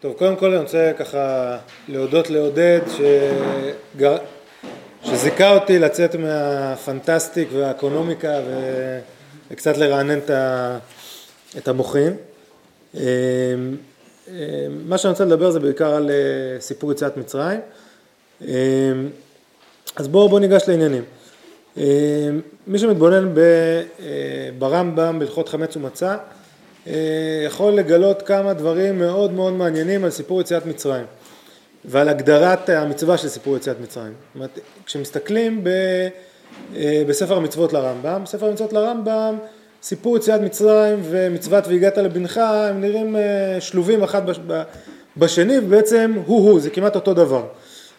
טוב, קודם כל אני רוצה ככה להודות לעודד שגר... שזיכה אותי לצאת מהפנטסטיק והאקונומיקה ו... וקצת לרענן את, ה... את המוחים. אמ, אמ, מה שאני רוצה לדבר זה בעיקר על אה, סיפור יציאת מצרים. אמ, אז בואו בוא ניגש לעניינים. מי שמתבונן אה, ברמב"ם בהלכות חמץ ומצה יכול לגלות כמה דברים מאוד מאוד מעניינים על סיפור יציאת מצרים ועל הגדרת המצווה של סיפור יציאת מצרים. זאת אומרת, כשמסתכלים ב, אה, בספר המצוות לרמב"ם, בספר המצוות לרמב"ם סיפור יציאת מצרים ומצוות והגעת לבנך הם נראים אה, שלובים אחד בשני ובעצם הוא-הוא, זה כמעט אותו דבר.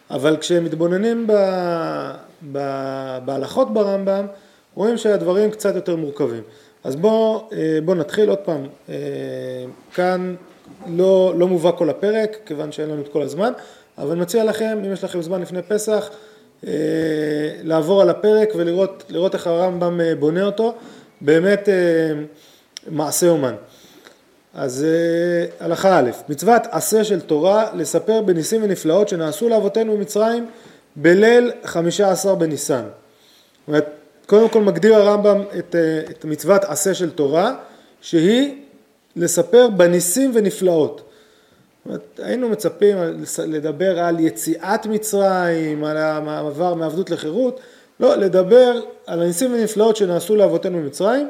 אבל כשמתבוננים ב, ב, בהלכות ברמב"ם רואים שהדברים קצת יותר מורכבים. אז בואו אה, בוא נתחיל עוד פעם, אה, כאן לא, לא מובא כל הפרק, כיוון שאין לנו את כל הזמן, אבל אני מציע לכם, אם יש לכם זמן לפני פסח, אה, לעבור על הפרק ולראות איך הרמב"ם בונה אותו, באמת מעשה אומן. אז הלכה א', מצוות עשה של תורה לספר בניסים ונפלאות שנעשו לאבותינו במצרים בליל חמישה עשר בניסן. זאת אומרת, קודם כל מגדיר הרמב"ם את, אה, את מצוות עשה של תורה, שהיא לספר בניסים ונפלאות. אומרת, היינו מצפים לדבר על יציאת מצרים, על המעבר מעבדות לחירות, לא, לדבר על הניסים ונפלאות שנעשו לאבותינו במצרים,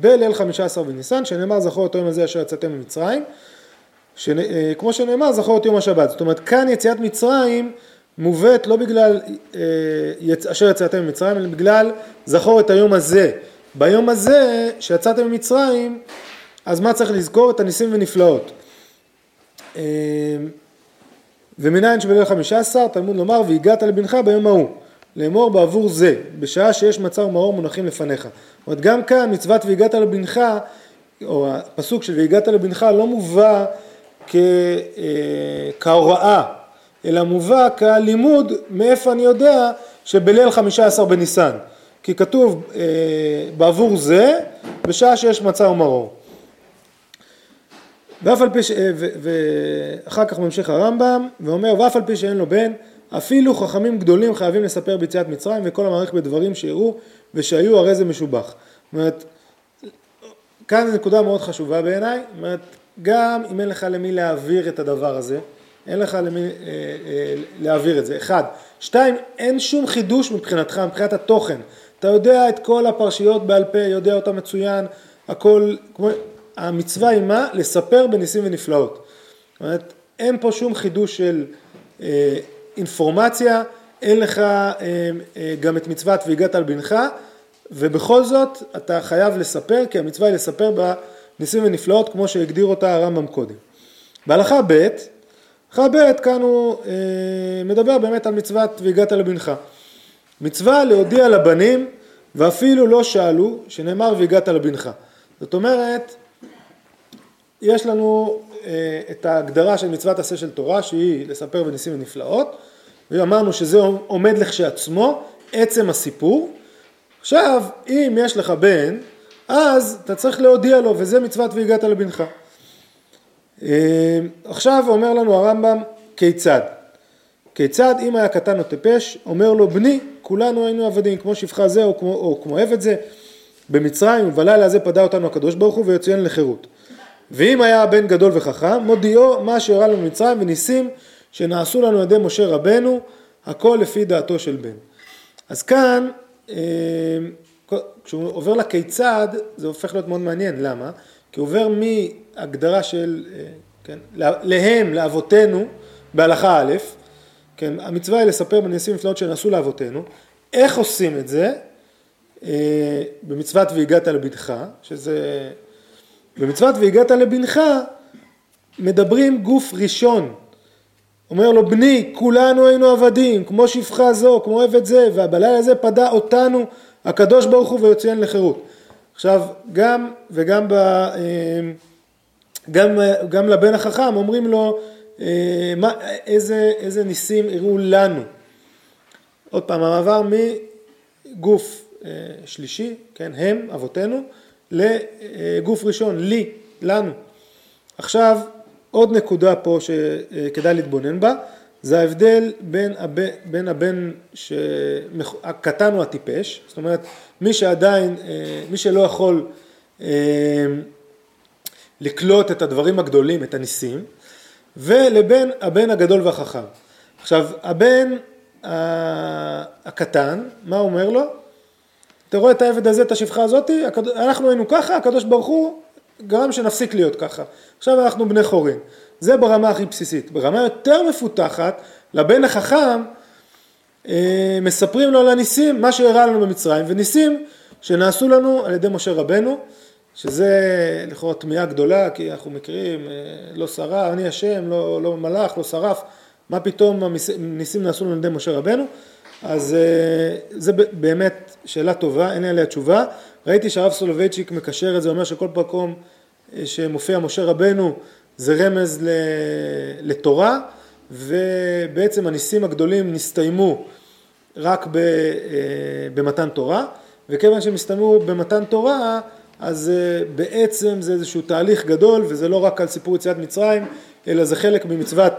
בליל חמישה עשר בניסן, שנאמר זכור את היום הזה אשר יצאתם ממצרים, אה, כמו שנאמר זכור את יום השבת, זאת אומרת כאן יציאת מצרים מובאת לא בגלל אה, אשר יצאתם ממצרים, אלא בגלל זכור את היום הזה. ביום הזה שיצאתם ממצרים, אז מה צריך לזכור? את הניסים ונפלאות. אה, ומנין שבליל חמישה עשר, תלמוד לומר, והגעת לבנך ביום ההוא, לאמור בעבור זה, בשעה שיש מצה ומאור מונחים לפניך. זאת אומרת, גם כאן מצוות והגעת לבנך, או הפסוק של והגעת לבנך לא מובא כ, אה, כהוראה אלא מובא כלימוד מאיפה אני יודע שבליל חמישה עשר בניסן. כי כתוב אה, בעבור זה בשעה שיש מצה ומרור. ואף על פי ש... אה, ואחר כך ממשיך הרמב"ם ואומר ואף על פי שאין לו בן אפילו חכמים גדולים חייבים לספר ביציאת מצרים וכל המערכת בדברים שיראו ושהיו הרי זה משובח. זאת אומרת, כאן נקודה מאוד חשובה בעיניי, זאת אומרת, גם אם אין לך למי להעביר את הדבר הזה, אין לך למי אה, אה, להעביר את זה, אחד. שתיים, אין שום חידוש מבחינתך, מבחינת התוכן. אתה יודע את כל הפרשיות בעל פה, יודע אותה מצוין, הכל, כמו, המצווה היא מה? לספר בניסים ונפלאות. זאת אומרת, אין פה שום חידוש של אה, אינפורמציה, אין לך אה, אה, גם את מצוות והגעת על בנך, ובכל זאת אתה חייב לספר, כי המצווה היא לספר בניסים ונפלאות, כמו שהגדיר אותה הרמב"ם קודם. בהלכה ב' ב' כאן הוא אה, מדבר באמת על מצוות והגעת לבנך. מצווה להודיע לבנים ואפילו לא שאלו שנאמר והגעת לבנך. זאת אומרת, יש לנו אה, את ההגדרה של מצוות עשה של תורה שהיא לספר בניסים ונפלאות ואמרנו שזה עומד לכשעצמו, עצם הסיפור. עכשיו, אם יש לך בן, אז אתה צריך להודיע לו וזה מצוות והגעת לבנך. אה, עכשיו אומר לנו הרמב"ם כיצד. כיצד אם היה קטן או טיפש, אומר לו בני, כולנו היינו עבדים, כמו שפחה זה או כמו, או כמו עבד זה, במצרים ובלילה הזה פדה אותנו הקדוש ברוך הוא ויוציאנו לחירות. ואם היה בן גדול וחכם, מודיעו מה שאירע לנו במצרים וניסים שנעשו לנו על ידי משה רבנו, הכל לפי דעתו של בן. אז כאן, אה, כשהוא עובר לכיצד, זה הופך להיות מאוד מעניין, למה? כי עובר מהגדרה של, אה, כן, להם, לאבותינו, בהלכה א', כן, המצווה היא לספר בניסים ונפלאות שנעשו לאבותינו, איך עושים את זה? אה, במצוות והגעת לבנך, שזה, במצוות והגעת לבנך מדברים גוף ראשון, אומר לו בני כולנו היינו עבדים כמו שפחה זו כמו עבד זה ובלילה הזה פדה אותנו הקדוש ברוך הוא ויוציאן לחירות. עכשיו, גם וגם ב... אה, גם, גם לבן החכם אומרים לו אה, מה, איזה, איזה ניסים הראו לנו. עוד פעם, המעבר מגוף אה, שלישי, כן, הם, אבותינו, לגוף ראשון, לי, לנו. עכשיו, עוד נקודה פה שכדאי להתבונן בה, זה ההבדל בין הבן, בין הבן הקטן או הטיפש, זאת אומרת מי שעדיין, אה, מי שלא יכול אה, לקלוט את הדברים הגדולים, את הניסים, ולבין הבן הגדול והחכם. עכשיו הבן הקטן, מה אומר לו? אתה רואה את העבד הזה, את השפחה הזאתי, אנחנו היינו ככה, הקדוש ברוך הוא גרם שנפסיק להיות ככה. עכשיו אנחנו בני חורין. זה ברמה הכי בסיסית. ברמה יותר מפותחת, לבן החכם אה, מספרים לו על הניסים, מה שאירע לנו במצרים, וניסים שנעשו לנו על ידי משה רבנו, שזה לכאורה תמיהה גדולה, כי אנחנו מכירים, אה, לא שרף, אני השם, לא, לא מלאך, לא שרף, מה פתאום הניסים נעשו לנו על ידי משה רבנו? אז אה, זה באמת שאלה טובה, אין לי עליה תשובה. ראיתי שהרב סולובייצ'יק מקשר את זה, אומר שכל מקום אה, שמופיע משה רבנו זה רמז לתורה, ובעצם הניסים הגדולים נסתיימו רק במתן תורה, וכיוון שהם הסתיימו במתן תורה, אז בעצם זה איזשהו תהליך גדול, וזה לא רק על סיפור יציאת מצרים, אלא זה חלק ממצוות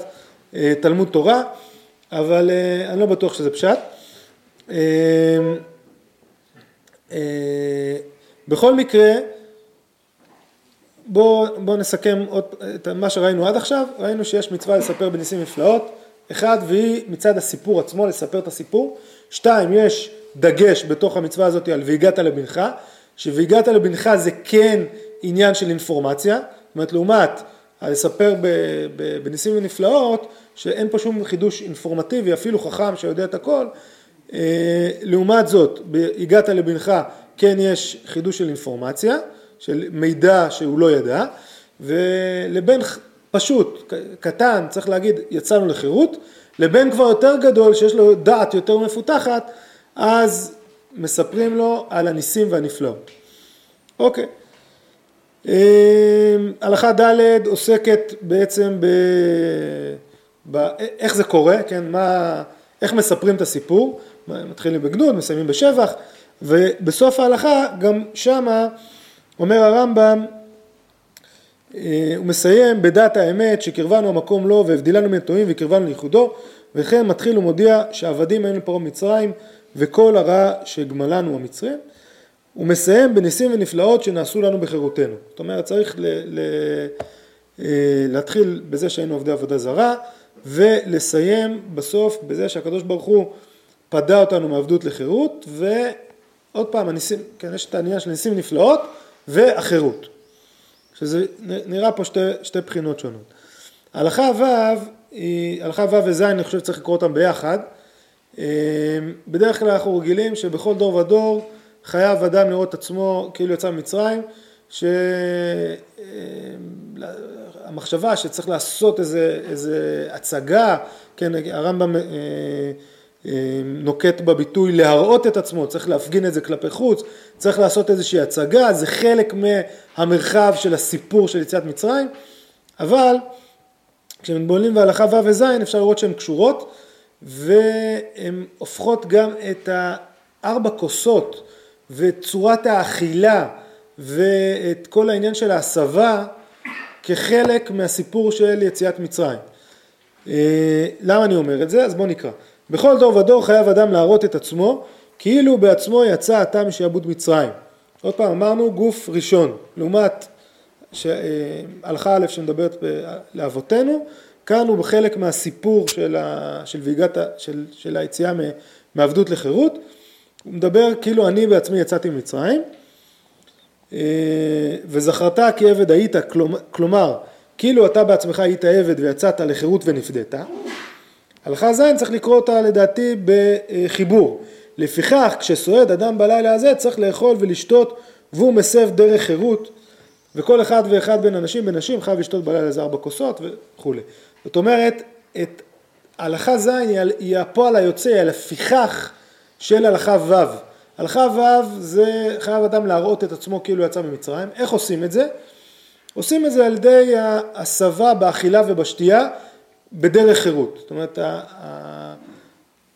תלמוד תורה. אבל אה, אני לא בטוח שזה פשט. אה, אה, בכל מקרה, בואו בוא נסכם עוד את מה שראינו עד עכשיו, ראינו שיש מצווה לספר בניסים נפלאות, אחד והיא מצד הסיפור עצמו, לספר את הסיפור, שתיים, יש דגש בתוך המצווה הזאת על והגעת לבנך, שהגעת לבנך זה כן עניין של אינפורמציה, זאת אומרת לעומת לספר בניסים ונפלאות, שאין פה שום חידוש אינפורמטיבי, אפילו חכם שיודע את הכל. אה, לעומת זאת, הגעת לבנך, כן יש חידוש של אינפורמציה, של מידע שהוא לא ידע, ולבן פשוט, קטן, צריך להגיד, יצאנו לחירות, לבן כבר יותר גדול, שיש לו דעת יותר מפותחת, אז מספרים לו על הניסים והנפלאות. אוקיי. אה, הלכה ד' עוסקת בעצם ב... איך זה קורה, כן, מה, איך מספרים את הסיפור, מתחילים בגדוד, מסיימים בשבח, ובסוף ההלכה גם שמה אומר הרמב"ם, אה, הוא מסיים בדת האמת שקרבנו המקום לו והבדילנו מן טועים וקרבנו לייחודו וכן מתחיל ומודיע שעבדים היינו לפרעה מצרים וכל הרע שגמלנו המצרים הוא מסיים בניסים ונפלאות שנעשו לנו בחירותנו זאת אומרת צריך ל, ל, אה, להתחיל בזה שהיינו עובדי עבודה זרה ולסיים בסוף בזה שהקדוש ברוך הוא פדה אותנו מעבדות לחירות ועוד פעם הניסים, כן יש את העניין של ניסים נפלאות והחירות שזה נראה פה שתי, שתי בחינות שונות. הלכה ו' הלכה ו' וז' אני חושב שצריך לקרוא אותם ביחד בדרך כלל אנחנו רגילים שבכל דור ודור חייב אדם לראות עצמו כאילו יצא ממצרים ש... אה, המחשבה שצריך לעשות איזה, איזה הצגה, כן, הרמב"ם אה, אה, נוקט בביטוי להראות את עצמו, צריך להפגין את זה כלפי חוץ, צריך לעשות איזושהי הצגה, זה חלק מהמרחב של הסיפור של יציאת מצרים, אבל כשמתבוננים בהלכה ו' וז' אפשר לראות שהן קשורות והן הופכות גם את הארבע כוסות וצורת האכילה ואת כל העניין של ההסבה כחלק מהסיפור של יציאת מצרים. אה, למה אני אומר את זה? אז בואו נקרא. בכל דור ודור חייב אדם להראות את עצמו כאילו בעצמו יצא אתה משעבוד מצרים. עוד פעם אמרנו גוף ראשון לעומת אה, הלכה א' שמדברת לאבותינו כאן הוא בחלק מהסיפור של, ה, של, ויגת, של, של היציאה מעבדות לחירות הוא מדבר כאילו אני בעצמי יצאתי ממצרים אה, וזכרת כי עבד היית, כלומר, כאילו אתה בעצמך היית עבד ויצאת לחירות ונפדית. הלכה ז' צריך לקרוא אותה לדעתי בחיבור. לפיכך כשסועד אדם בלילה הזה צריך לאכול ולשתות והוא מסב דרך חירות וכל אחד ואחד בין אנשים ונשים חייב לשתות בלילה איזה ארבע כוסות וכולי. זאת אומרת, את הלכה ז' היא הפועל היוצא, היא הלפיכך של הלכה ו'. הלכה ו' זה חייב אדם להראות את עצמו כאילו יצא ממצרים, איך עושים את זה? עושים את זה על ידי ההסבה באכילה ובשתייה בדרך חירות, זאת אומרת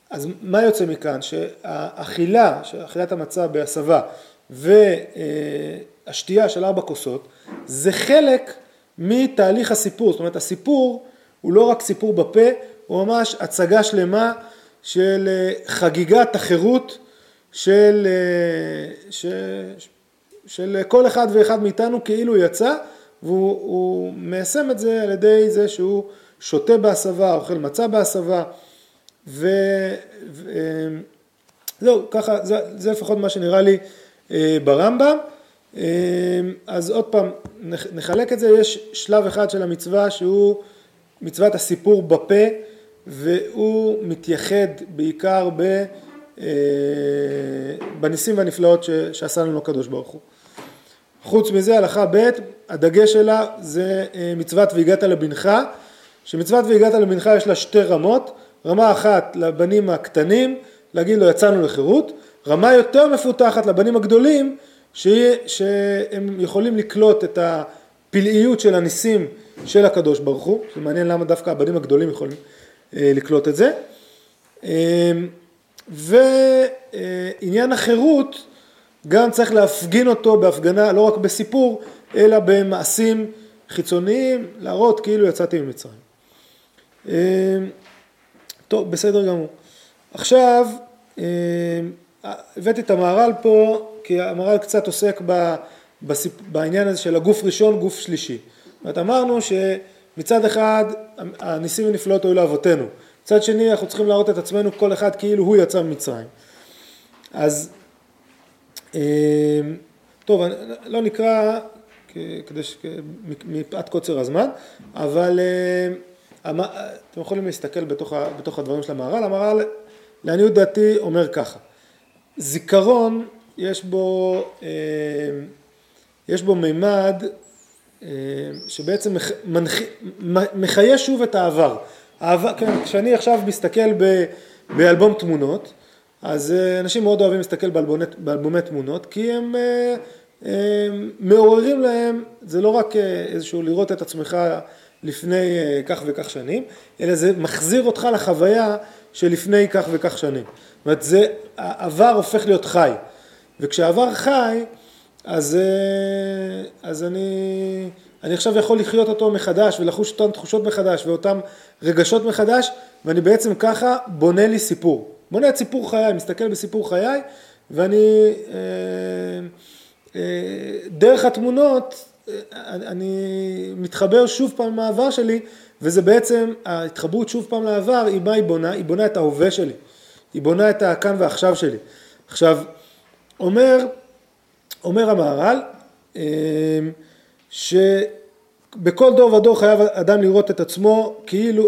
אז מה יוצא מכאן? שהאכילה, אכילת המצה בהסבה והשתייה של ארבע כוסות זה חלק מתהליך הסיפור, זאת אומרת הסיפור הוא לא רק סיפור בפה, הוא ממש הצגה שלמה של אה, חגיגת החירות של, אה, ש, של כל אחד ואחד מאיתנו כאילו יצא והוא מיישם את זה על ידי זה שהוא שותה בהסבה, אוכל מצה בהסבה וזהו, ככה, זה, זה לפחות מה שנראה לי אה, ברמב"ם. אז עוד פעם, נחלק את זה, יש שלב אחד של המצווה שהוא מצוות הסיפור בפה והוא מתייחד בעיקר ב, אה, בניסים והנפלאות שעשה לנו הקדוש ברוך הוא. חוץ מזה הלכה ב' הדגש שלה זה אה, מצוות והגעת לבנך שמצוות והגעת לבנך יש לה שתי רמות רמה אחת לבנים הקטנים להגיד לו יצאנו לחירות רמה יותר מפותחת לבנים הגדולים שהם יכולים לקלוט את הפלאיות של הניסים של הקדוש ברוך הוא, זה מעניין למה דווקא הבנים הגדולים יכולים אה, לקלוט את זה. אה, ועניין החירות גם צריך להפגין אותו בהפגנה, לא רק בסיפור, אלא במעשים חיצוניים, להראות כאילו יצאתי ממצרים. אה, טוב, בסדר גמור. עכשיו, הבאתי את המהר"ל פה, כי המהר"ל קצת עוסק בעניין הזה של הגוף ראשון, גוף שלישי. זאת אמרנו שמצד אחד הניסים ונפלאות היו לאבותינו, מצד שני אנחנו צריכים להראות את עצמנו כל אחד כאילו הוא יצא ממצרים. אז אמ, טוב, לא נקרא כדי ש... מפאת קוצר הזמן, אבל אמ, אתם יכולים להסתכל בתוך, בתוך הדברים של המהר"ל, המהר"ל לעניות דעתי אומר ככה, זיכרון יש בו, אמ, יש בו מימד שבעצם מחיה שוב את העבר. העבר כן, כשאני עכשיו מסתכל ב, באלבום תמונות, אז אה, אנשים מאוד אוהבים להסתכל באלבומי, באלבומי תמונות, כי הם, אה, הם מעוררים להם, זה לא רק איזשהו לראות את עצמך לפני כך וכך שנים, אלא זה מחזיר אותך לחוויה שלפני כך וכך שנים. זאת אומרת, זה, העבר הופך להיות חי, וכשהעבר חי, אז, אה, אז אני, אני עכשיו יכול לחיות אותו מחדש ולחוש אותן תחושות מחדש ואותן רגשות מחדש ואני בעצם ככה בונה לי סיפור. בונה את סיפור חיי, מסתכל בסיפור חיי ואני אה, אה, דרך התמונות אני מתחבר שוב פעם מהעבר שלי וזה בעצם ההתחברות שוב פעם לעבר היא מה היא בונה? היא בונה את ההווה שלי, היא בונה את הכאן ועכשיו שלי. עכשיו אומר אומר המהר"ל אמ, שבכל דור ודור חייב אדם לראות את עצמו כאילו,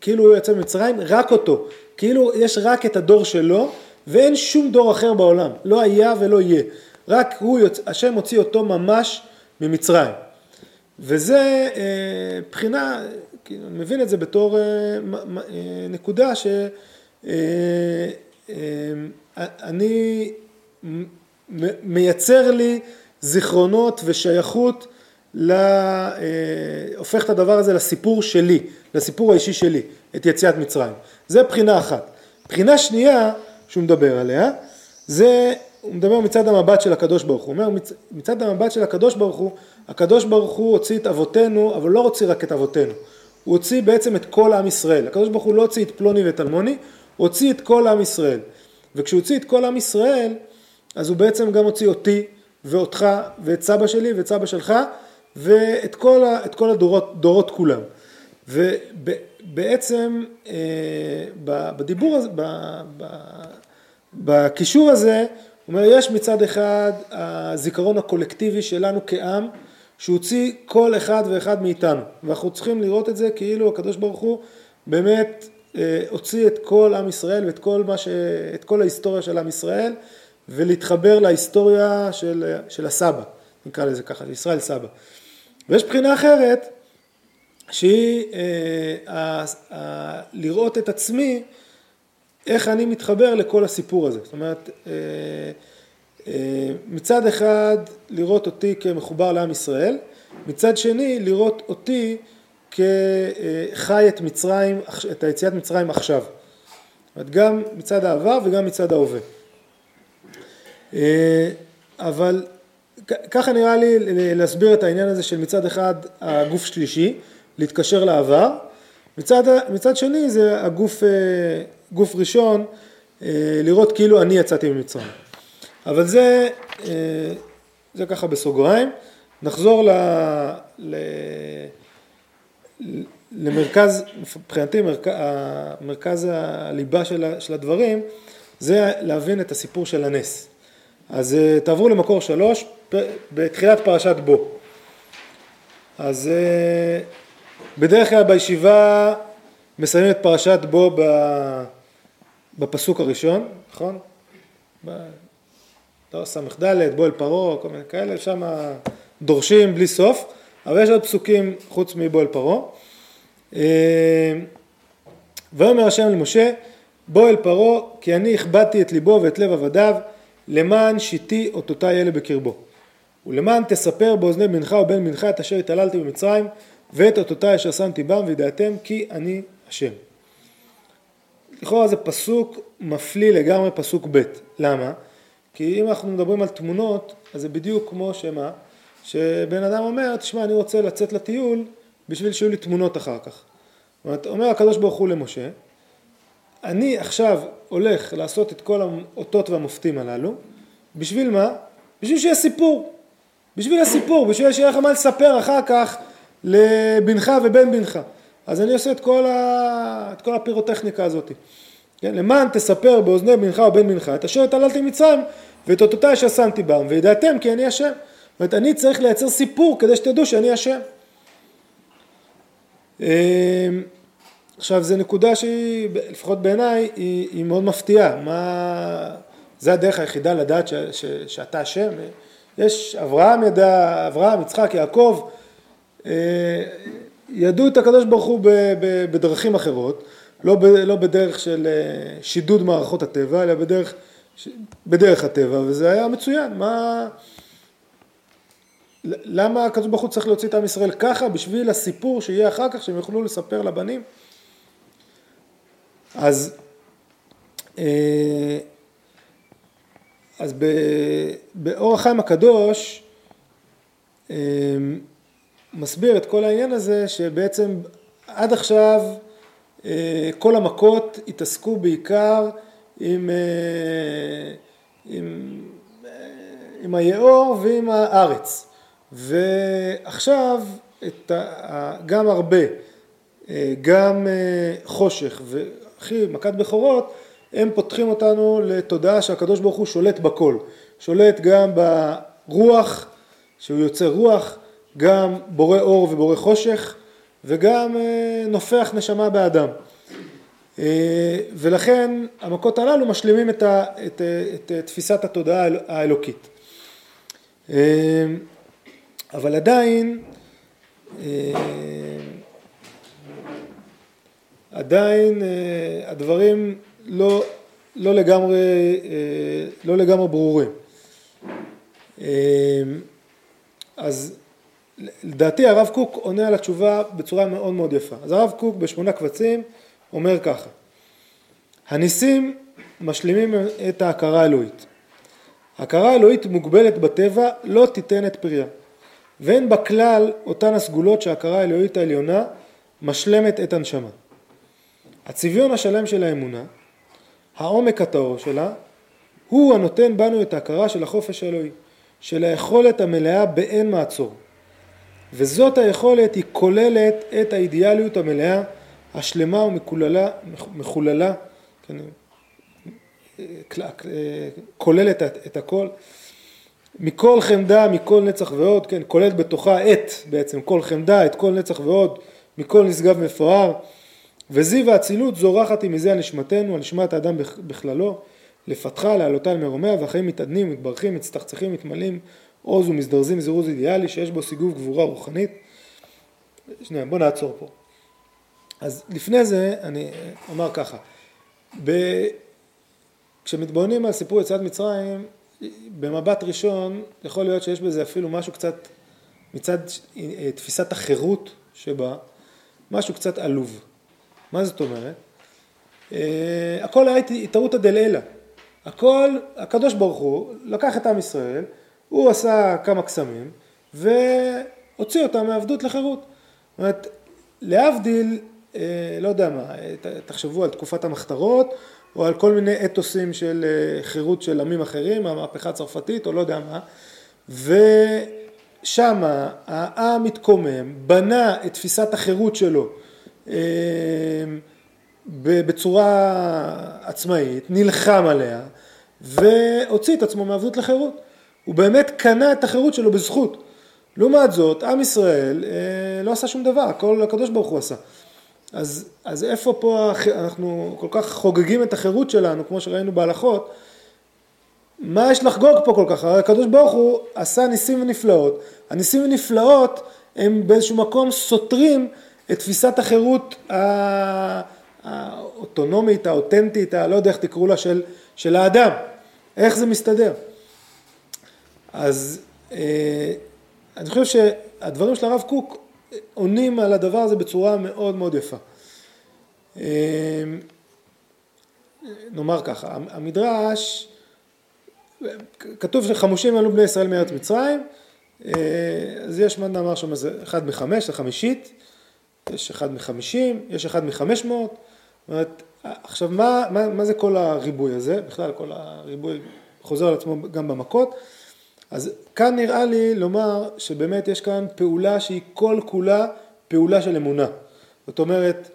כאילו הוא יוצא ממצרים, רק אותו, כאילו יש רק את הדור שלו ואין שום דור אחר בעולם, לא היה ולא יהיה, רק הוא, יוצא, השם הוציא אותו ממש ממצרים. וזה אה, בחינה, כאילו, אני מבין את זה בתור אה, אה, נקודה שאני מייצר לי זיכרונות ושייכות, לה, אה, הופך את הדבר הזה לסיפור שלי, לסיפור האישי שלי, את יציאת מצרים. זה בחינה אחת. בחינה שנייה שהוא מדבר עליה, זה, הוא מדבר מצד המבט של הקדוש ברוך הוא. הוא אומר מצד המבט של הקדוש ברוך הוא, הקדוש ברוך הוא הוציא את אבותינו, אבל לא הוציא רק את אבותינו. הוא הוציא בעצם את כל עם ישראל. הקדוש ברוך הוא לא הוציא את פלוני ואת אלמוני, הוא הוציא את כל עם ישראל. וכשהוא הוציא את כל עם ישראל, אז הוא בעצם גם הוציא אותי ואותך ואת סבא שלי ואת סבא שלך ואת כל, ה, כל הדורות דורות כולם. ובעצם אה, בדיבור הזה, בקישור הזה, הוא אומר יש מצד אחד הזיכרון הקולקטיבי שלנו כעם שהוציא כל אחד ואחד מאיתנו ואנחנו צריכים לראות את זה כאילו הקדוש ברוך הוא באמת אה, הוציא את כל עם ישראל ואת כל, ש... כל ההיסטוריה של עם ישראל ולהתחבר להיסטוריה של, של הסבא, נקרא לזה ככה, ישראל סבא. ויש בחינה אחרת שהיא אה, אה, אה, לראות את עצמי, איך אני מתחבר לכל הסיפור הזה. זאת אומרת, אה, אה, מצד אחד לראות אותי כמחובר לעם ישראל, מצד שני לראות אותי כחי את מצרים, את היציאת מצרים עכשיו. זאת אומרת, גם מצד העבר וגם מצד ההווה. אה, אבל ככה נראה לי להסביר את העניין הזה של מצד אחד הגוף שלישי, להתקשר לעבר, מצד, מצד שני זה הגוף גוף ראשון, לראות כאילו אני יצאתי ממצרים. אבל זה, זה ככה בסוגריים. נחזור ל, ל, למרכז, מבחינתי מרכז הליבה של הדברים זה להבין את הסיפור של הנס. אז אה, תעברו למקור שלוש, בתחילת פרשת בו. אז אה, בדרך כלל בישיבה מסיימים את פרשת בו בפסוק הראשון, נכון? לא, ס"ד, בו אל פרעה, כל מיני כאלה, שם דורשים בלי סוף, אבל יש עוד פסוקים חוץ מבו אל פרעה. אה, ויאמר השם למשה, בוא אל פרעה, כי אני הכבדתי את ליבו ואת לב עבדיו, למען שיתי אותותי אלה בקרבו. ולמען תספר באוזני בנך ובן בנך את אשר התעללתי במצרים, ואת אותותי אשר שמתי בם, וידעתם כי אני השם. לכאורה זה פסוק מפליא לגמרי פסוק ב', למה? כי אם אנחנו מדברים על תמונות, אז זה בדיוק כמו שמה? שבן אדם אומר, תשמע, אני רוצה לצאת לטיול בשביל שיהיו לי תמונות אחר כך. זאת אומרת, אומר הקדוש ברוך הוא למשה, אני עכשיו הולך לעשות את כל האותות והמופתים הללו, בשביל מה? בשביל שיהיה סיפור. בשביל הסיפור, בשביל שיהיה לך מה לספר אחר כך לבנך ובן בנך. אז אני עושה את כל, ה... את כל הפירוטכניקה הזאת. כן? למען תספר באוזני בנך ובן בנך את אשר התעללתי מצרים ואת אותותיי אשר שמתי בם וידעתם כי אני השם. זאת אומרת אני צריך לייצר סיפור כדי שתדעו שאני השם. עכשיו זו נקודה שהיא, לפחות בעיניי, היא, היא מאוד מפתיעה. מה... זה הדרך היחידה לדעת ש, ש, שאתה השם. יש אברהם ידע, אברהם, יצחק, יעקב, אה, ידעו את הקדוש ברוך הוא בדרכים אחרות, לא, ב, לא בדרך של אה, שידוד מערכות הטבע, אלא בדרך, בדרך הטבע, וזה היה מצוין. מה... למה הקדוש ברוך הוא צריך להוציא את עם ישראל ככה? בשביל הסיפור שיהיה אחר כך, שהם יוכלו לספר לבנים. אז, אה, אז באור החיים הקדוש אה, מסביר את כל העניין הזה שבעצם עד עכשיו אה, כל המכות התעסקו בעיקר עם, עם, עם היאור ועם הארץ. ועכשיו את ה, גם הרבה, גם חושך אחי, מכת בכורות, הם פותחים אותנו לתודעה שהקדוש ברוך הוא שולט בכל. שולט גם ברוח, שהוא יוצר רוח, גם בורא אור ובורא חושך, וגם אה, נופח נשמה באדם. אה, ולכן המכות הללו משלימים את, ה, את, את, את תפיסת התודעה האלוקית. אה, אבל עדיין עדיין אה, הדברים לא, לא, לגמרי, אה, לא לגמרי ברורים. אה, אז לדעתי הרב קוק עונה על התשובה בצורה מאוד מאוד יפה. אז הרב קוק בשמונה קבצים אומר ככה: הניסים משלימים את ההכרה האלוהית. הכרה האלוהית מוגבלת בטבע לא תיתן את פריה ואין בה כלל אותן הסגולות שההכרה האלוהית העליונה משלמת את הנשמה. הצביון השלם של האמונה, העומק הטהור שלה, הוא הנותן בנו את ההכרה של החופש האלוהי, של היכולת המלאה באין מעצור. וזאת היכולת היא כוללת את האידיאליות המלאה, השלמה ומחוללה, מחוללה, כן, כוללת את הכל, מכל חמדה, מכל נצח ועוד, כן, כוללת בתוכה את בעצם כל חמדה, את כל נצח ועוד, מכל נשגב מפואר, וזיו האצילות זורחת עם מזה הנשמתנו, הנשמת האדם בכללו, לפתחה, להעלותה למרומיה, והחיים מתעדנים, מתברכים, מצטחצחים, מתמלאים, עוז ומזדרזים זירוז אידיאלי, שיש בו סיגוב גבורה רוחנית. שנייה, בוא נעצור פה. אז לפני זה אני אומר ככה, ב... כשמתבוננים על סיפור יציאת מצרים, במבט ראשון יכול להיות שיש בזה אפילו משהו קצת, מצד אה, תפיסת החירות שבה, משהו קצת עלוב. מה זאת אומרת? אה, הכל היה התערותא דלעילא. הכל, הקדוש ברוך הוא לקח את עם ישראל הוא עשה כמה קסמים והוציא אותם מעבדות לחירות. זאת אומרת, להבדיל, אה, לא יודע מה, תחשבו על תקופת המחתרות או על כל מיני אתוסים של אה, חירות של עמים אחרים, המהפכה הצרפתית או לא יודע מה, ושם העם התקומם, בנה את תפיסת החירות שלו בצורה עצמאית, נלחם עליה והוציא את עצמו מעבדות לחירות. הוא באמת קנה את החירות שלו בזכות. לעומת זאת, עם ישראל אה, לא עשה שום דבר, הכל הקדוש ברוך הוא עשה. אז, אז איפה פה אנחנו כל כך חוגגים את החירות שלנו, כמו שראינו בהלכות, מה יש לחגוג פה כל כך? הרי הקדוש ברוך הוא עשה ניסים ונפלאות. הניסים ונפלאות הם באיזשהו מקום סותרים את תפיסת החירות האוטונומית, האותנטית, הלא יודע איך תקראו לה, של, של האדם. איך זה מסתדר? אז אה, אני חושב שהדברים של הרב קוק עונים על הדבר הזה בצורה מאוד מאוד יפה. אה, נאמר ככה, המדרש, כתוב שחמושים עלו בני ישראל מארץ מצרים, אה, אז יש מה נאמר שם, אחד מחמש, זה חמישית, יש אחד מחמישים, יש אחד מחמש מאות, עכשיו מה, מה, מה זה כל הריבוי הזה, בכלל כל הריבוי חוזר על עצמו גם במכות, אז כאן נראה לי לומר שבאמת יש כאן פעולה שהיא כל כולה פעולה של אמונה. זאת אומרת,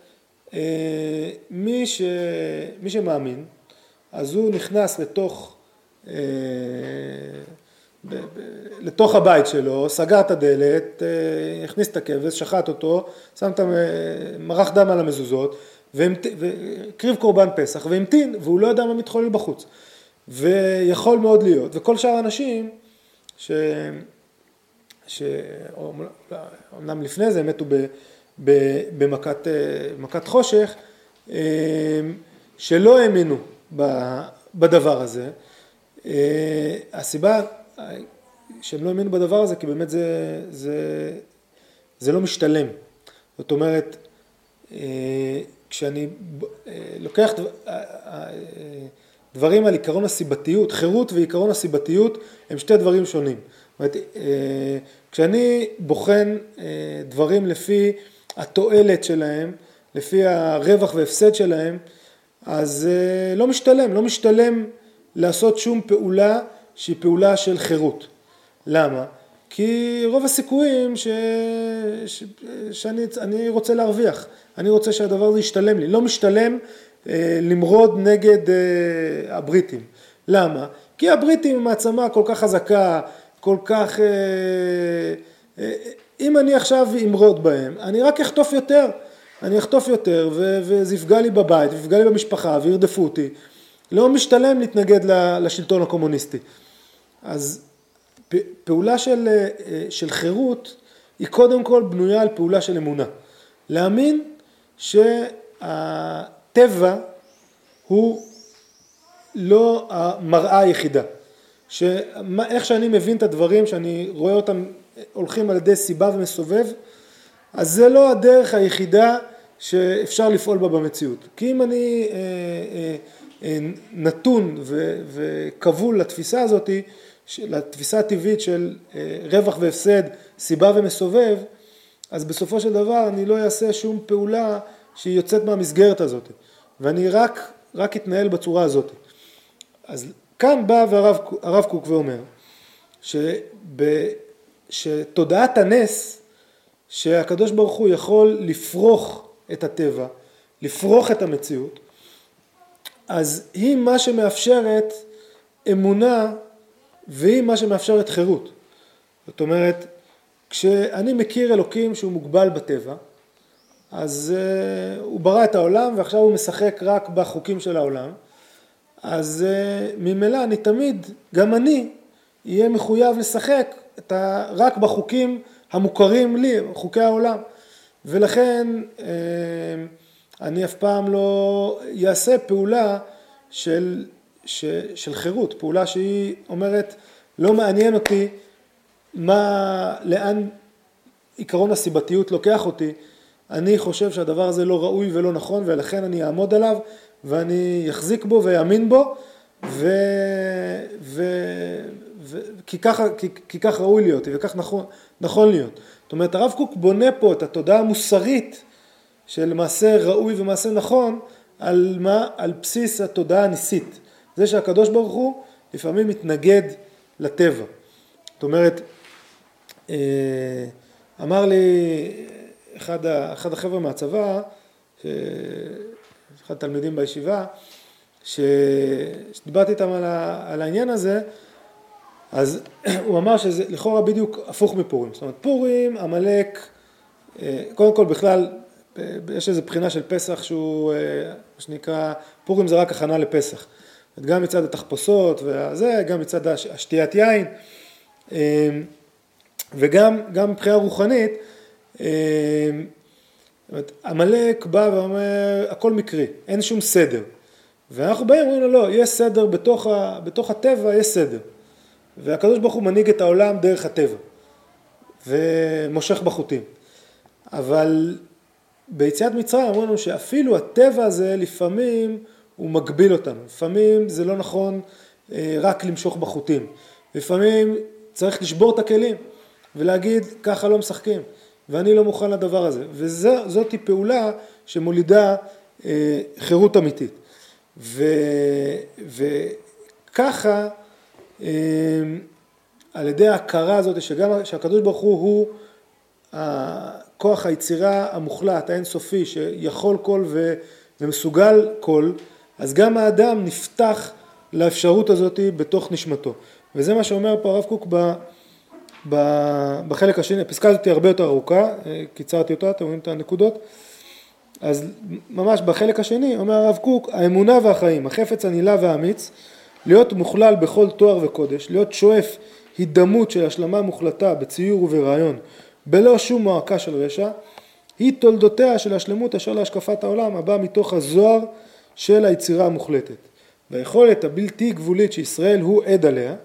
אה, מי, ש... מי שמאמין, אז הוא נכנס לתוך, אה, לתוך הבית שלו, סגר את הדלת, אה, הכניס את הכבש, שחט אותו, שם את מרח דם על המזוזות, והקריב קורבן פסח והמתין, והוא לא ידע מה מתחולל בחוץ. ויכול מאוד להיות, וכל שאר האנשים ש... שאומנם לפני זה מתו ב... ב... במכת במכת חושך, אה, שלא האמינו בדבר הזה. אה, הסיבה שהם לא האמינו בדבר הזה, כי באמת זה, זה, זה לא משתלם. זאת אומרת, אה, כשאני לוקח דברים על עיקרון הסיבתיות, חירות ועיקרון הסיבתיות הם שתי דברים שונים. זאת אומרת, אה, כשאני בוחן אה, דברים לפי התועלת שלהם, לפי הרווח והפסד שלהם, אז אה, לא משתלם, לא משתלם לעשות שום פעולה שהיא פעולה של חירות. למה? כי רוב הסיכויים ש... ש... שאני רוצה להרוויח, אני רוצה שהדבר הזה ישתלם לי, לא משתלם אה, למרוד נגד אה, הבריטים. למה? כי הבריטים הם מעצמה כל כך חזקה, כל כך... אה, אם אני עכשיו אמרוד בהם, אני רק אחטוף יותר. אני אחטוף יותר וזה יפגע לי בבית, ויפגע לי במשפחה וירדפו אותי. לא משתלם להתנגד לשלטון הקומוניסטי. אז פעולה של, של חירות היא קודם כל בנויה על פעולה של אמונה. להאמין שה... הטבע הוא לא המראה היחידה. שאיך שאני מבין את הדברים, שאני רואה אותם הולכים על ידי סיבה ומסובב, אז זה לא הדרך היחידה שאפשר לפעול בה במציאות. כי אם אני אה, אה, אה, נתון וכבול לתפיסה הזאת, לתפיסה הטבעית של אה, רווח והפסד, סיבה ומסובב, אז בסופו של דבר אני לא אעשה שום פעולה שהיא יוצאת מהמסגרת הזאת. ואני רק, רק אתנהל בצורה הזאת. אז כאן בא והרב קוק ואומר שב, שתודעת הנס שהקדוש ברוך הוא יכול לפרוך את הטבע, לפרוך את המציאות, אז היא מה שמאפשרת אמונה והיא מה שמאפשרת חירות. זאת אומרת, כשאני מכיר אלוקים שהוא מוגבל בטבע, אז uh, הוא ברא את העולם ועכשיו הוא משחק רק בחוקים של העולם, אז uh, ממילא אני תמיד, גם אני, אהיה מחויב לשחק ה, רק בחוקים המוכרים לי, חוקי העולם. ולכן uh, אני אף פעם לא אעשה פעולה של, ש, של חירות, פעולה שהיא אומרת לא מעניין אותי מה, לאן עקרון הסיבתיות לוקח אותי, אני חושב שהדבר הזה לא ראוי ולא נכון ולכן אני אעמוד עליו ואני אחזיק בו ואאמין בו ו... ו... ו, כי, ככה, כי, כי כך ראוי להיות, וכך נכון, נכון להיות. זאת אומרת, הרב קוק בונה פה את התודעה המוסרית של מעשה ראוי ומעשה נכון, על מה? על בסיס התודעה הניסית. זה שהקדוש ברוך הוא לפעמים מתנגד לטבע. זאת אומרת, אה, אמר לי אחד, אחד החבר'ה מהצבא, אחד התלמידים בישיבה, שדיברתי איתם על, על העניין הזה, אז הוא אמר שזה לכאורה בדיוק הפוך מפורים. זאת אומרת, פורים, עמלק, אה, קודם כל בכלל, יש איזו בחינה של פסח שהוא, אה, מה שנקרא, פורים זה רק הכנה לפסח. גם מצד התחפושות וזה, גם מצד השתיית יין, אה, וגם מבחינה רוחנית, עמלק בא ואומר, הכל מקרי, אין שום סדר. ואנחנו באים ואומרים לו, לא, יש סדר בתוך, ה, בתוך הטבע, יש סדר. והקדוש ברוך הוא מנהיג את העולם דרך הטבע, ומושך בחוטים. אבל ביציאת מצרים אמרו לנו שאפילו הטבע הזה לפעמים הוא מגביל אותנו, לפעמים זה לא נכון אה, רק למשוך בחוטים, לפעמים צריך לשבור את הכלים ולהגיד ככה לא משחקים ואני לא מוכן לדבר הזה. וזאת פעולה שמולידה אה, חירות אמיתית. ו, וככה אה, על ידי ההכרה הזאת שגם שהקדוש ברוך הוא הוא כוח היצירה המוחלט, האינסופי, שיכול כל ו, ומסוגל כל, אז גם האדם נפתח לאפשרות הזאת בתוך נשמתו. וזה מה שאומר פה הרב קוק ב, ב, בחלק השני, הפסקה הזאת היא הרבה יותר ארוכה, קיצרתי אותה, אתם רואים את הנקודות? אז ממש בחלק השני אומר הרב קוק, האמונה והחיים, החפץ הנעלה והאמיץ, להיות מוכלל בכל תואר וקודש, להיות שואף הידמות של השלמה מוחלטה בציור וברעיון, בלא שום מועקה של רשע, היא תולדותיה של השלמות אשר להשקפת העולם הבאה מתוך הזוהר של היצירה המוחלטת. והיכולת הבלתי גבולית שישראל הוא עד עליה,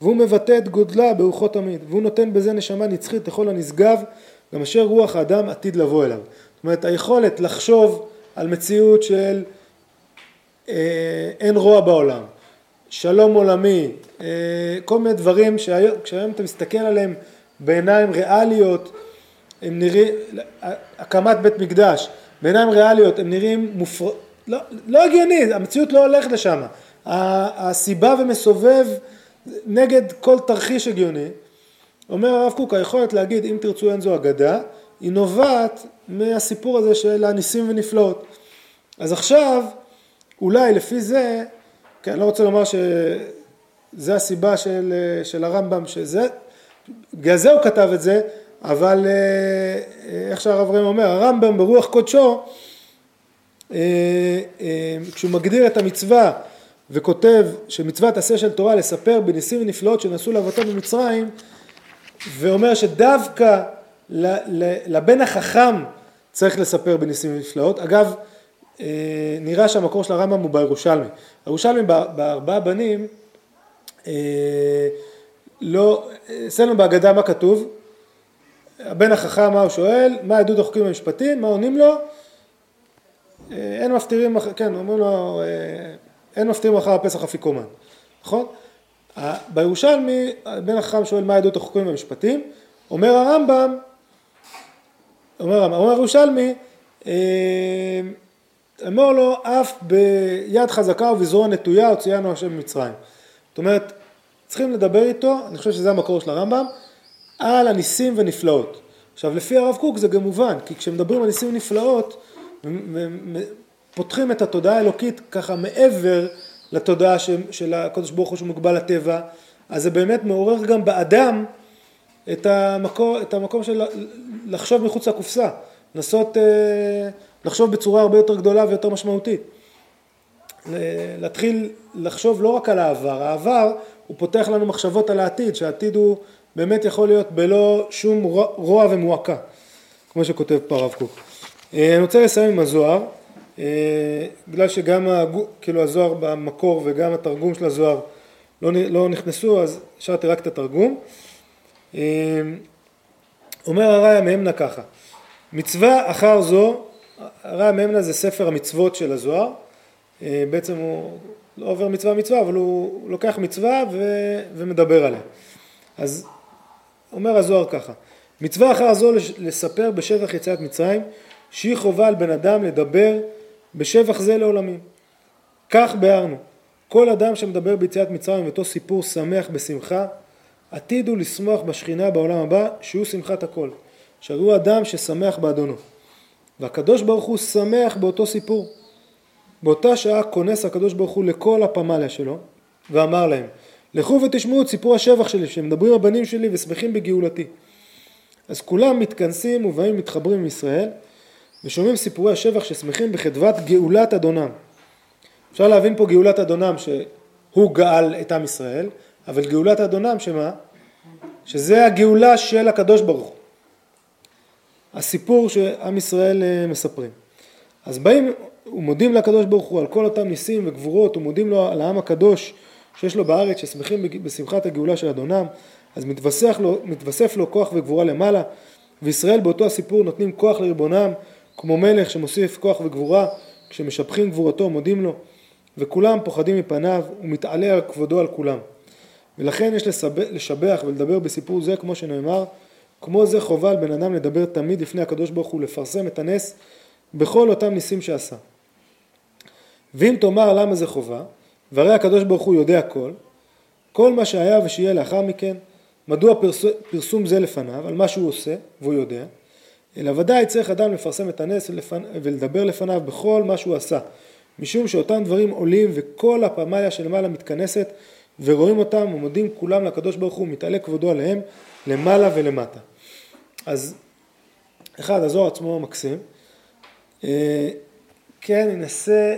והוא מבטא את גודלה ברוחות תמיד, והוא נותן בזה נשמה נצחית לכל הנשגב, גם אשר רוח האדם עתיד לבוא אליו. זאת אומרת היכולת לחשוב על מציאות של אה, אין רוע בעולם, שלום עולמי, אה, כל מיני דברים שהיום אתה מסתכל עליהם בעיניים ריאליות, הם נראים, הקמת בית מקדש, בעיניים ריאליות הם נראים מופר... לא, לא הגיוני, המציאות לא הולכת לשם. הסיבה ומסובב נגד כל תרחיש הגיוני. אומר הרב קוק, היכולת להגיד אם תרצו אין זו אגדה, היא נובעת מהסיפור הזה של הניסים ונפלאות. אז עכשיו, אולי לפי זה, כן, לא רוצה לומר שזה הסיבה של, של הרמב"ם, שזה, בגלל זה הוא כתב את זה, אבל אה, אה, איך שהרב ראם אומר, הרמב"ם ברוח קודשו, כשהוא מגדיר את המצווה וכותב שמצוות עשה של תורה לספר בניסים ונפלאות שנעשו לאבותינו במצרים, ואומר שדווקא לבן החכם צריך לספר בניסים ונפלאות. אגב, נראה שהמקור של הרמב"ם הוא בירושלמי. הירושלמי בארבעה בנים לא, אצלנו בהגדה מה כתוב? הבן החכם מה הוא שואל? מה עדות החוקים המשפטיים? מה עונים לו? אין מפטירים, כן, אומרים לו, אין מפטירים אחר הפסח אפיקומן, נכון? בירושלמי, הבן החכם שואל מה עדות החוקים המשפטיים? אומר הרמב"ם, אומר הרמב"ם, אומר ירושלמי, אמור לו אף ביד חזקה ובזרוע נטויה הוציאנו השם ממצרים. זאת אומרת, צריכים לדבר איתו, אני חושב שזה המקור של הרמב"ם, על הניסים ונפלאות. עכשיו לפי הרב קוק זה גם מובן, כי כשמדברים על ניסים ונפלאות, פותחים את התודעה האלוקית ככה מעבר לתודעה של הקדוש ברוך הוא שהוא מוגבל לטבע, אז זה באמת מעורר גם באדם את המקום, את המקום של לחשוב מחוץ לקופסה, לנסות אה, לחשוב בצורה הרבה יותר גדולה ויותר משמעותית. להתחיל לחשוב לא רק על העבר, העבר הוא פותח לנו מחשבות על העתיד, שהעתיד הוא באמת יכול להיות בלא שום רוע ומועקה, כמו שכותב פה הרב קוק. אה, אני רוצה לסיים עם הזוהר, אה, בגלל שגם כאילו הזוהר במקור וגם התרגום של הזוהר לא, לא נכנסו, אז השארתי רק את התרגום. אה, אומר הראיה מהמנה ככה, מצווה אחר זו, הראיה מהמנה זה ספר המצוות של הזוהר, בעצם הוא לא עובר מצווה מצווה, אבל הוא לוקח מצווה ו... ומדבר עליה. אז אומר הזוהר ככה, מצווה אחר זו לספר בשבח יציאת מצרים, שהיא חובה על בן אדם לדבר בשבח זה לעולמים. כך ביארנו, כל אדם שמדבר ביציאת מצרים ואותו סיפור שמח בשמחה, עתיד הוא לשמוח בשכינה בעולם הבא, שהוא שמחת הכל. שהרי הוא אדם ששמח באדונו. והקדוש ברוך הוא שמח באותו סיפור. באותה שעה כונס הקדוש ברוך הוא לכל הפמליה שלו, ואמר להם, לכו ותשמעו את סיפור השבח שלי, שמדברים הבנים שלי ושמחים בגאולתי. אז כולם מתכנסים ובאים מתחברים עם ישראל, ושומעים סיפורי השבח ששמחים בחדוות גאולת אדונם. אפשר להבין פה גאולת אדונם שהוא גאל את עם ישראל, אבל גאולת אדונם שמה? שזה הגאולה של הקדוש ברוך הוא. הסיפור שעם ישראל אה, מספרים. אז באים ומודים לקדוש ברוך הוא על כל אותם ניסים וגבורות, ומודים לו על העם הקדוש שיש לו בארץ, ששמחים בשמחת הגאולה של אדונם, אז מתווסף לו, מתווסף לו כוח וגבורה למעלה, וישראל באותו הסיפור נותנים כוח לריבונם, כמו מלך שמוסיף כוח וגבורה, כשמשבחים גבורתו מודים לו, וכולם פוחדים מפניו, ומתעלה על כבודו על כולם. ולכן יש לשבח ולדבר בסיפור זה כמו שנאמר, כמו זה חובה על בן אדם לדבר תמיד לפני הקדוש ברוך הוא, לפרסם את הנס בכל אותם ניסים שעשה. ואם תאמר למה זה חובה, והרי הקדוש ברוך הוא יודע הכל, כל מה שהיה ושיהיה לאחר מכן, מדוע פרס... פרסום זה לפניו, על מה שהוא עושה, והוא יודע, אלא ודאי צריך אדם לפרסם את הנס ולפנ... ולדבר לפניו בכל מה שהוא עשה, משום שאותם דברים עולים וכל הפמליה שלמעלה מתכנסת ורואים אותם ומודים כולם לקדוש ברוך הוא, מתעלה כבודו עליהם למעלה ולמטה. אז אחד, הזוהר עצמו מקסים. אה, כן, ננסה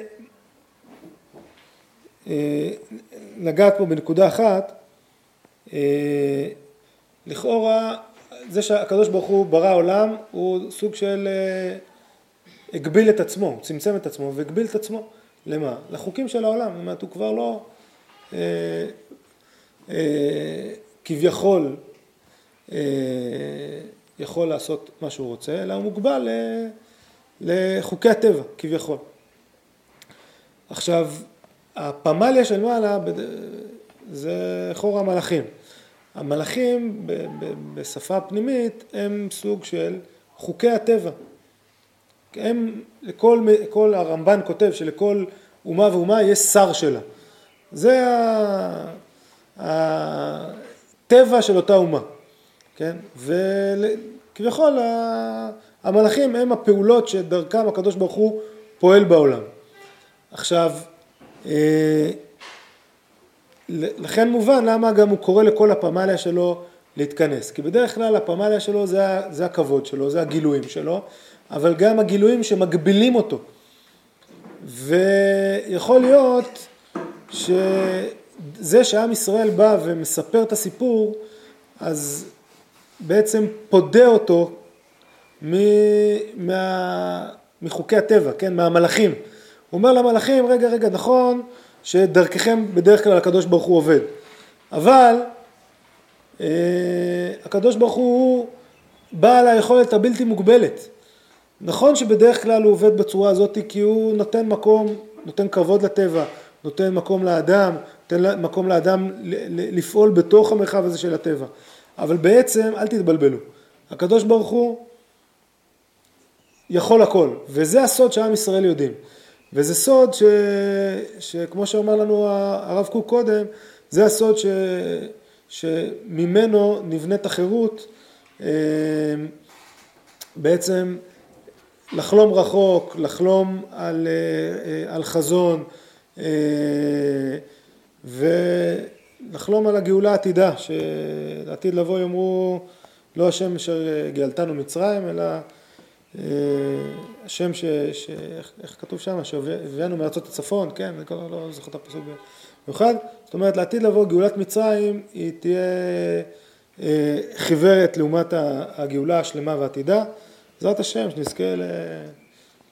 אה, לגעת פה בנקודה אחת. אה, לכאורה, זה שהקדוש ברוך הוא ברא עולם, הוא סוג של הגביל את עצמו, צמצם את עצמו והגביל את עצמו. למה? לחוקים של העולם. זאת אומרת, הוא כבר לא כביכול יכול לעשות מה שהוא רוצה, אלא הוא מוגבל לחוקי הטבע, כביכול. עכשיו, הפמליה של מעלה זה חור המלאכים. המלאכים בשפה פנימית הם סוג של חוקי הטבע. הם, לכל, כל הרמב"ן כותב שלכל אומה ואומה יש שר שלה. זה הטבע של אותה אומה. כן? וכביכול המלאכים הם הפעולות שדרכם הקדוש ברוך הוא פועל בעולם. עכשיו, אה, לכן מובן למה גם הוא קורא לכל הפמליה שלו להתכנס. כי בדרך כלל הפמליה שלו זה, זה הכבוד שלו, זה הגילויים שלו, אבל גם הגילויים שמגבילים אותו. ויכול להיות שזה שעם ישראל בא ומספר את הסיפור, אז בעצם פודה אותו מה, מחוקי הטבע, כן, מהמלאכים. הוא אומר למלאכים, רגע, רגע, נכון שדרככם בדרך כלל הקדוש ברוך הוא עובד, אבל אה, הקדוש ברוך הוא בעל היכולת הבלתי מוגבלת. נכון שבדרך כלל הוא עובד בצורה הזאת כי הוא נותן מקום, נותן כבוד לטבע, נותן מקום לאדם, נותן מקום לאדם לפעול בתוך המרחב הזה של הטבע. אבל בעצם, אל תתבלבלו, הקדוש ברוך הוא יכול הכל, וזה הסוד שעם ישראל יודעים. וזה סוד ש... שכמו שאומר לנו הרב קוק קודם, זה הסוד ש... שממנו נבנית החירות, אה, בעצם לחלום רחוק, לחלום על, אה, אה, על חזון, ו... לחלום על הגאולה העתידה, שעתיד לבוא יאמרו לא השם אשר גאלתנו מצרים, אלא השם ש... ש... איך, איך כתוב שם? שהבאנו מארצות הצפון, כן? אני לא, זוכר את הפסוק במיוחד. זאת אומרת, לעתיד לבוא גאולת מצרים היא תהיה אה, חיוורת לעומת הגאולה השלמה והעתידה. בעזרת השם, שנזכה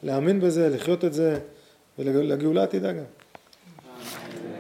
להאמין בזה, לחיות את זה, ולגאולה העתידה גם.